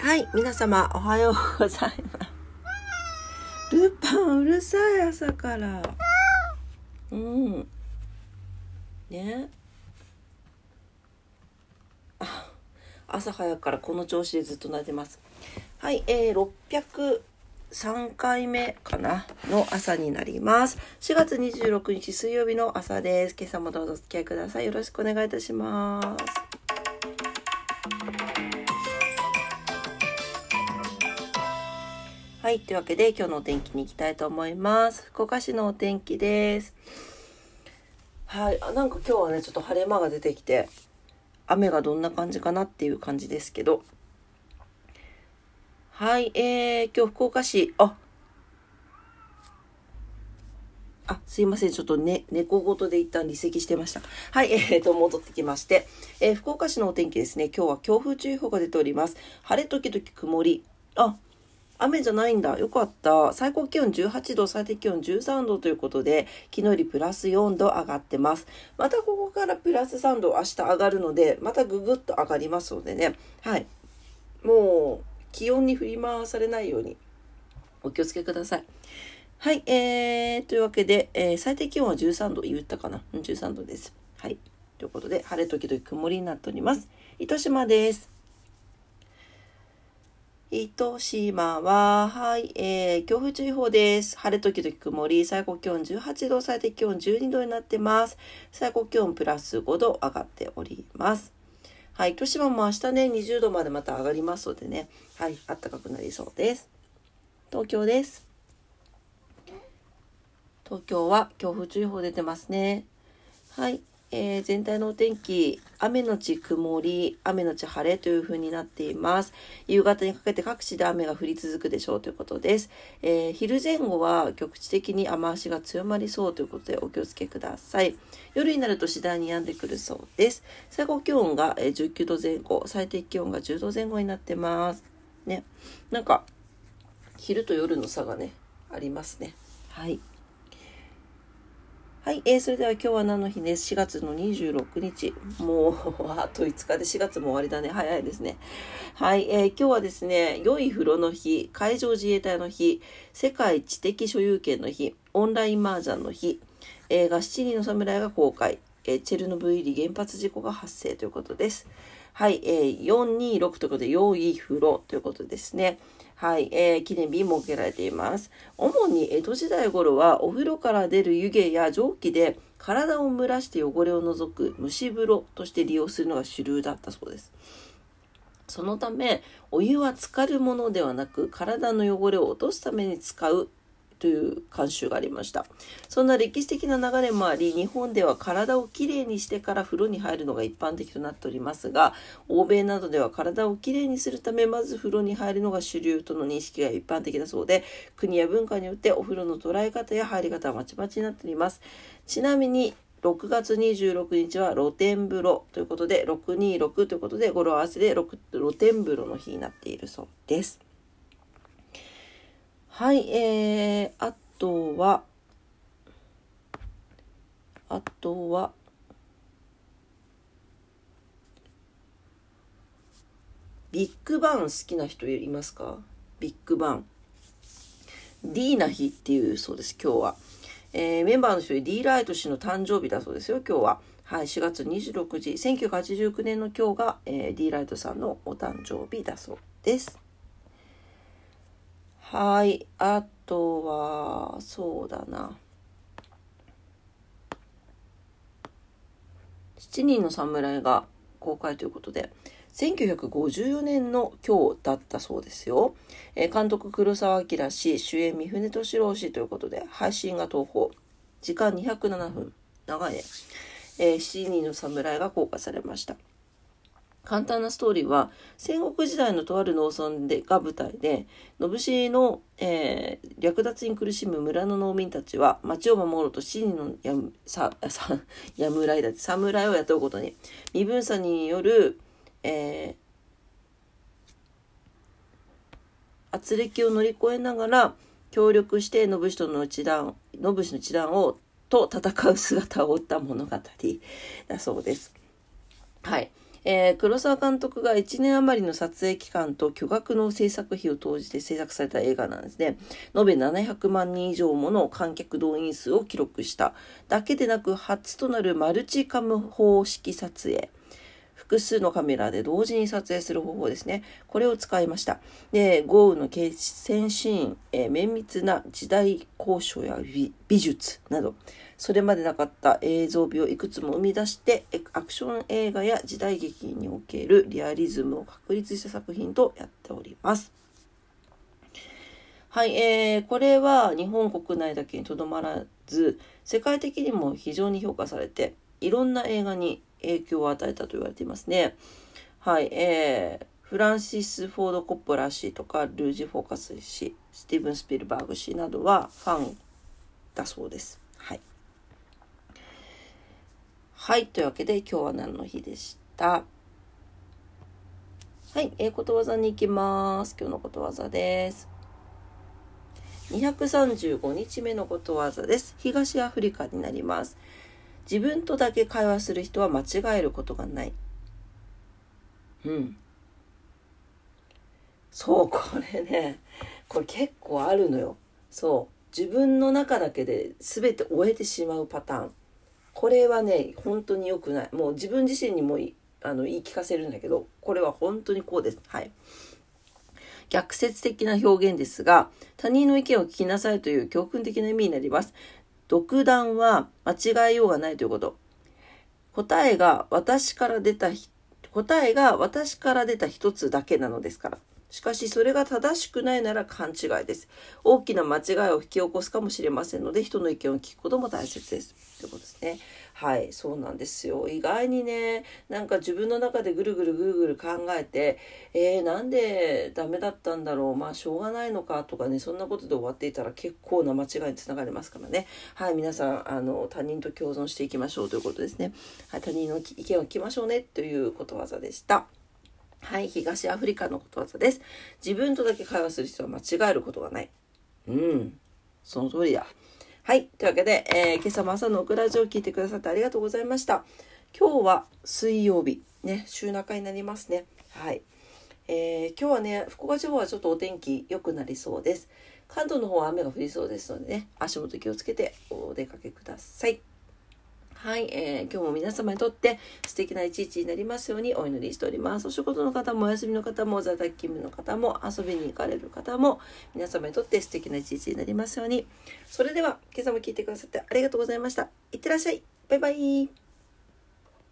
はい、皆様おはようございます。ルパンうるさい朝から。うん。ね。朝早くからこの調子でずっと寝てます。はい、えー、603回目かなの朝になります。4月26日水曜日の朝です。今朝もどうぞお付き合いください。よろしくお願いいたします。はい。というわけで、今日のお天気に行きたいと思います。福岡市のお天気です。はい。あなんか今日はね、ちょっと晴れ間が出てきて、雨がどんな感じかなっていう感じですけど。はい。えー、今日福岡市、あ、あ、すいません。ちょっとね、猫ごとで一旦離席してました。はい。えーと、戻ってきまして、えー福岡市のお天気ですね。今日は強風注意報が出ております。晴れ時々曇り。あ、雨じゃないんだ。よかった。最高気温18度、最低気温13度ということで、昨日よりプラス4度上がってます。またここからプラス3度明日上がるので、またぐぐっと上がりますのでね。はい。もう、気温に振り回されないようにお気をつけください。はい。えー、というわけで、えー最低気温は13度、言ったかな ?13 度です。はい。ということで、晴れ時々曇りになっております。糸島です。糸島は、はい、えー、強風注意報です。晴れ時々曇り、最高気温18度、最低気温12度になってます。最高気温プラス5度上がっております。はい、糸島も明日ね、20度までまた上がりますのでね、はい、暖かくなりそうです。東京です。東京は強風注意報出てますね。はい。えー全体のお天気、雨のち曇り、雨のち晴れという風になっています。夕方にかけて各地で雨が降り続くでしょうということです。えー昼前後は局地的に雨足が強まりそうということでお気をつけください。夜になると次第に止んでくるそうです。最高気温が19度前後、最低気温が10度前後になってます。ね。なんか、昼と夜の差がね、ありますね。はい。はい、えー、それでは今日は何の日です？4月の26日。もう、あと5日で4月も終わりだね。早いですね。はい、えー今日はですね、良い風呂の日、海上自衛隊の日、世界知的所有権の日、オンライン麻雀の日、映画7人の侍が公開、えーチェルノブイリ原発事故が発生ということです。はい、えー、426ということで、良い風呂ということですね。はい、えー記念日設けられています。主に江戸時代頃はお風呂から出る湯気や蒸気で体を蒸らして汚れを除く蒸し風呂として利用するのが主流だったそうです。そのためお湯は浸かるものではなく体の汚れを落とすために使うという慣習がありましたそんな歴史的な流れもあり日本では体をきれいにしてから風呂に入るのが一般的となっておりますが欧米などでは体をきれいにするためまず風呂に入るのが主流との認識が一般的だそうで国や文化によってお風呂の捉え方や入り方はまちまちになっておりますちなみに6月26日は露天風呂ということで626ということで語呂合わせで露天風呂の日になっているそうです。はい、えー、あとは、あとは、ビッグバン好きな人いますか？ビッグバン。ディーナ日っていうそうです、今日は。えーメンバーの一人、ディーライト氏の誕生日だそうですよ、今日は。はい、4月26日、1989年の今日が、えーディーライトさんのお誕生日だそうです。はい、あとは、そうだな。7人の侍が公開ということで、1954年の今日だったそうですよ。えー監督黒澤明氏、主演三船敏郎氏ということで、配信が東宝。時間207分。長いね。えー7人の侍が公開されました。簡単なストーリーは戦国時代のとある農村でが舞台で信氏の、えー略奪に苦しむ村の農民たちは町を守ろうと七人のやむさ さ侍だって侍を雇うことに身分差による、えー圧力を乗り越えながら協力して信氏との一団信氏の一団をと戦う姿を追った物語だそうです。はい。えー、黒沢監督が1年余りの撮影期間と巨額の制作費を投じて制作された映画なんですね。延べ700万人以上もの観客動員数を記録しただけでなく初となるマルチカム方式撮影。複数のカメラで同時に撮影する方法ですね。これを使いました。で、豪雨の決戦シーン、えー、綿密な時代交渉や美術など、それまでなかった映像美をいくつも生み出して、アクション映画や時代劇におけるリアリズムを確立した作品とやっております。はい、えー、これは日本国内だけにとどまらず、世界的にも非常に評価されて、いろんな映画に影響を与えたと言われていますね。はい、えー、フランシス・フォード・コッポラ氏とかルージ・フォーカス氏、スティーブン・スピルバーグ氏などはファンだそうです。はい。はい、というわけで今日は何の日でした？はい、えー、ことわざに行きます。今日のことわざです。235日目のことわざです。東アフリカになります。自分とだけ会話する人は間違えることがない。うん。そう、これね、これ結構あるのよ。そう。自分の中だけで全て終えてしまうパターン。これはね、本当に良くない。もう自分自身にもあの言い聞かせるんだけど、これは本当にこうです。はい。逆説的な表現ですが、他人の意見を聞きなさいという教訓的な意味になります。独断は間違えようがないということ。答えが私から出た、答えが私から出た一つだけなのですから。しかしそれが正しくないなら勘違いです。大きな間違いを引き起こすかもしれませんので、人の意見を聞くことも大切です。ということですね。はい、そうなんですよ。意外にね、なんか自分の中でぐるぐるぐるぐる考えて、えー、なんでダメだったんだろう、まあしょうがないのかとかね、そんなことで終わっていたら結構な間違いにつながりますからね。はい、皆さん、あの、他人と共存していきましょうということですね。はい、他人の意見を聞きましょうねということわざでした。はい、東アフリカのことわざです。自分とだけ会話する人は間違えることがない。うん、その通りだ。はい。というわけで、えー、今朝も朝のオクラジオを聞いてくださってありがとうございました。今日は水曜日、ね、週中になりますね。はい。えー、今日はね、福岡地方はちょっとお天気良くなりそうです。関東の方は雨が降りそうですのでね、足元気をつけてお出かけください。はい、えー、今日も皆様にとって素敵な一日になりますようにお祈りしております。お仕事の方もお休みの方も在宅勤務の方も遊びに行かれる方も皆様にとって素敵な一日になりますように。それでは今朝も聞いてくださってありがとうございました。いってらっしゃい。バイバイ。